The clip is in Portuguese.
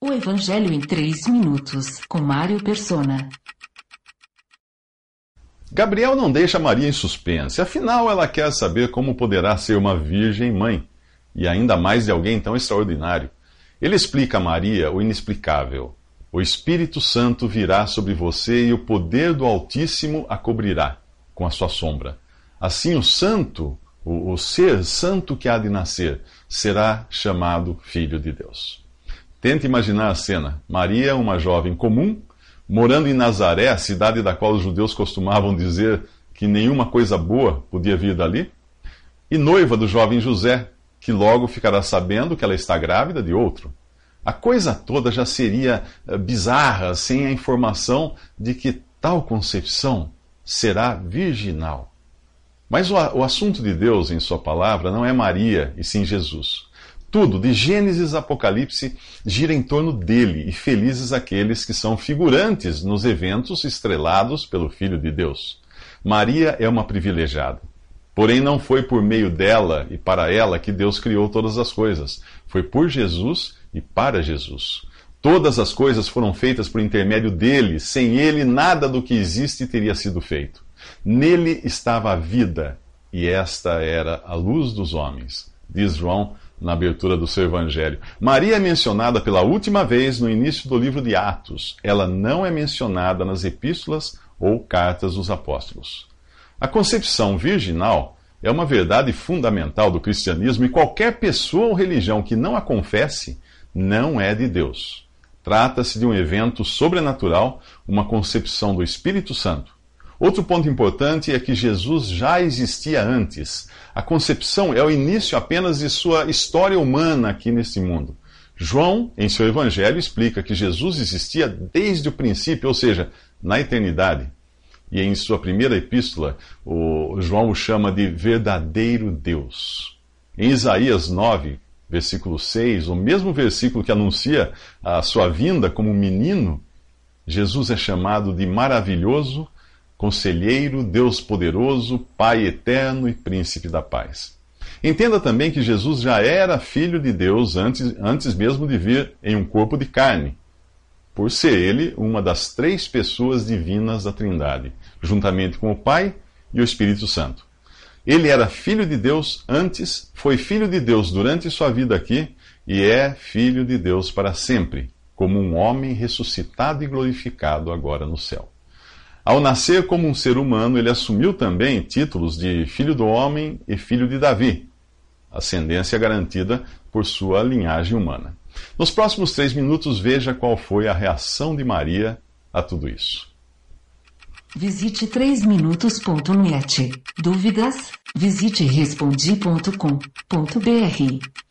O Evangelho em 3 minutos, com Mário Persona. Gabriel não deixa Maria em suspense, afinal ela quer saber como poderá ser uma virgem mãe, e ainda mais de alguém tão extraordinário. Ele explica a Maria o inexplicável. O Espírito Santo virá sobre você e o poder do Altíssimo a cobrirá com a sua sombra. Assim, o santo, o, o ser santo que há de nascer, será chamado Filho de Deus. Tente imaginar a cena: Maria, uma jovem comum, morando em Nazaré, a cidade da qual os judeus costumavam dizer que nenhuma coisa boa podia vir dali, e noiva do jovem José, que logo ficará sabendo que ela está grávida de outro. A coisa toda já seria eh, bizarra sem a informação de que tal concepção será virginal. Mas o, o assunto de Deus em Sua palavra não é Maria e sim Jesus. Tudo, de Gênesis a Apocalipse, gira em torno dele, e felizes aqueles que são figurantes nos eventos estrelados pelo Filho de Deus. Maria é uma privilegiada. Porém, não foi por meio dela e para ela que Deus criou todas as coisas. Foi por Jesus e para Jesus. Todas as coisas foram feitas por intermédio dele. Sem ele, nada do que existe teria sido feito. Nele estava a vida, e esta era a luz dos homens. Diz João na abertura do seu evangelho. Maria é mencionada pela última vez no início do livro de Atos. Ela não é mencionada nas epístolas ou cartas dos apóstolos. A concepção virginal é uma verdade fundamental do cristianismo e qualquer pessoa ou religião que não a confesse não é de Deus. Trata-se de um evento sobrenatural, uma concepção do Espírito Santo. Outro ponto importante é que Jesus já existia antes. A concepção é o início apenas de sua história humana aqui neste mundo. João, em seu evangelho, explica que Jesus existia desde o princípio, ou seja, na eternidade. E em sua primeira epístola, o João o chama de verdadeiro Deus. Em Isaías 9, versículo 6, o mesmo versículo que anuncia a sua vinda como menino, Jesus é chamado de maravilhoso, conselheiro, Deus poderoso, Pai eterno e príncipe da paz. Entenda também que Jesus já era filho de Deus antes, antes mesmo de vir em um corpo de carne, por ser ele uma das três pessoas divinas da Trindade, juntamente com o Pai e o Espírito Santo. Ele era filho de Deus antes, foi filho de Deus durante sua vida aqui e é filho de Deus para sempre, como um homem ressuscitado e glorificado agora no céu. Ao nascer como um ser humano, ele assumiu também títulos de filho do homem e filho de Davi, ascendência garantida por sua linhagem humana. Nos próximos três minutos, veja qual foi a reação de Maria a tudo isso. Visite 3minutos.net. Dúvidas? Visite respondi.com.br.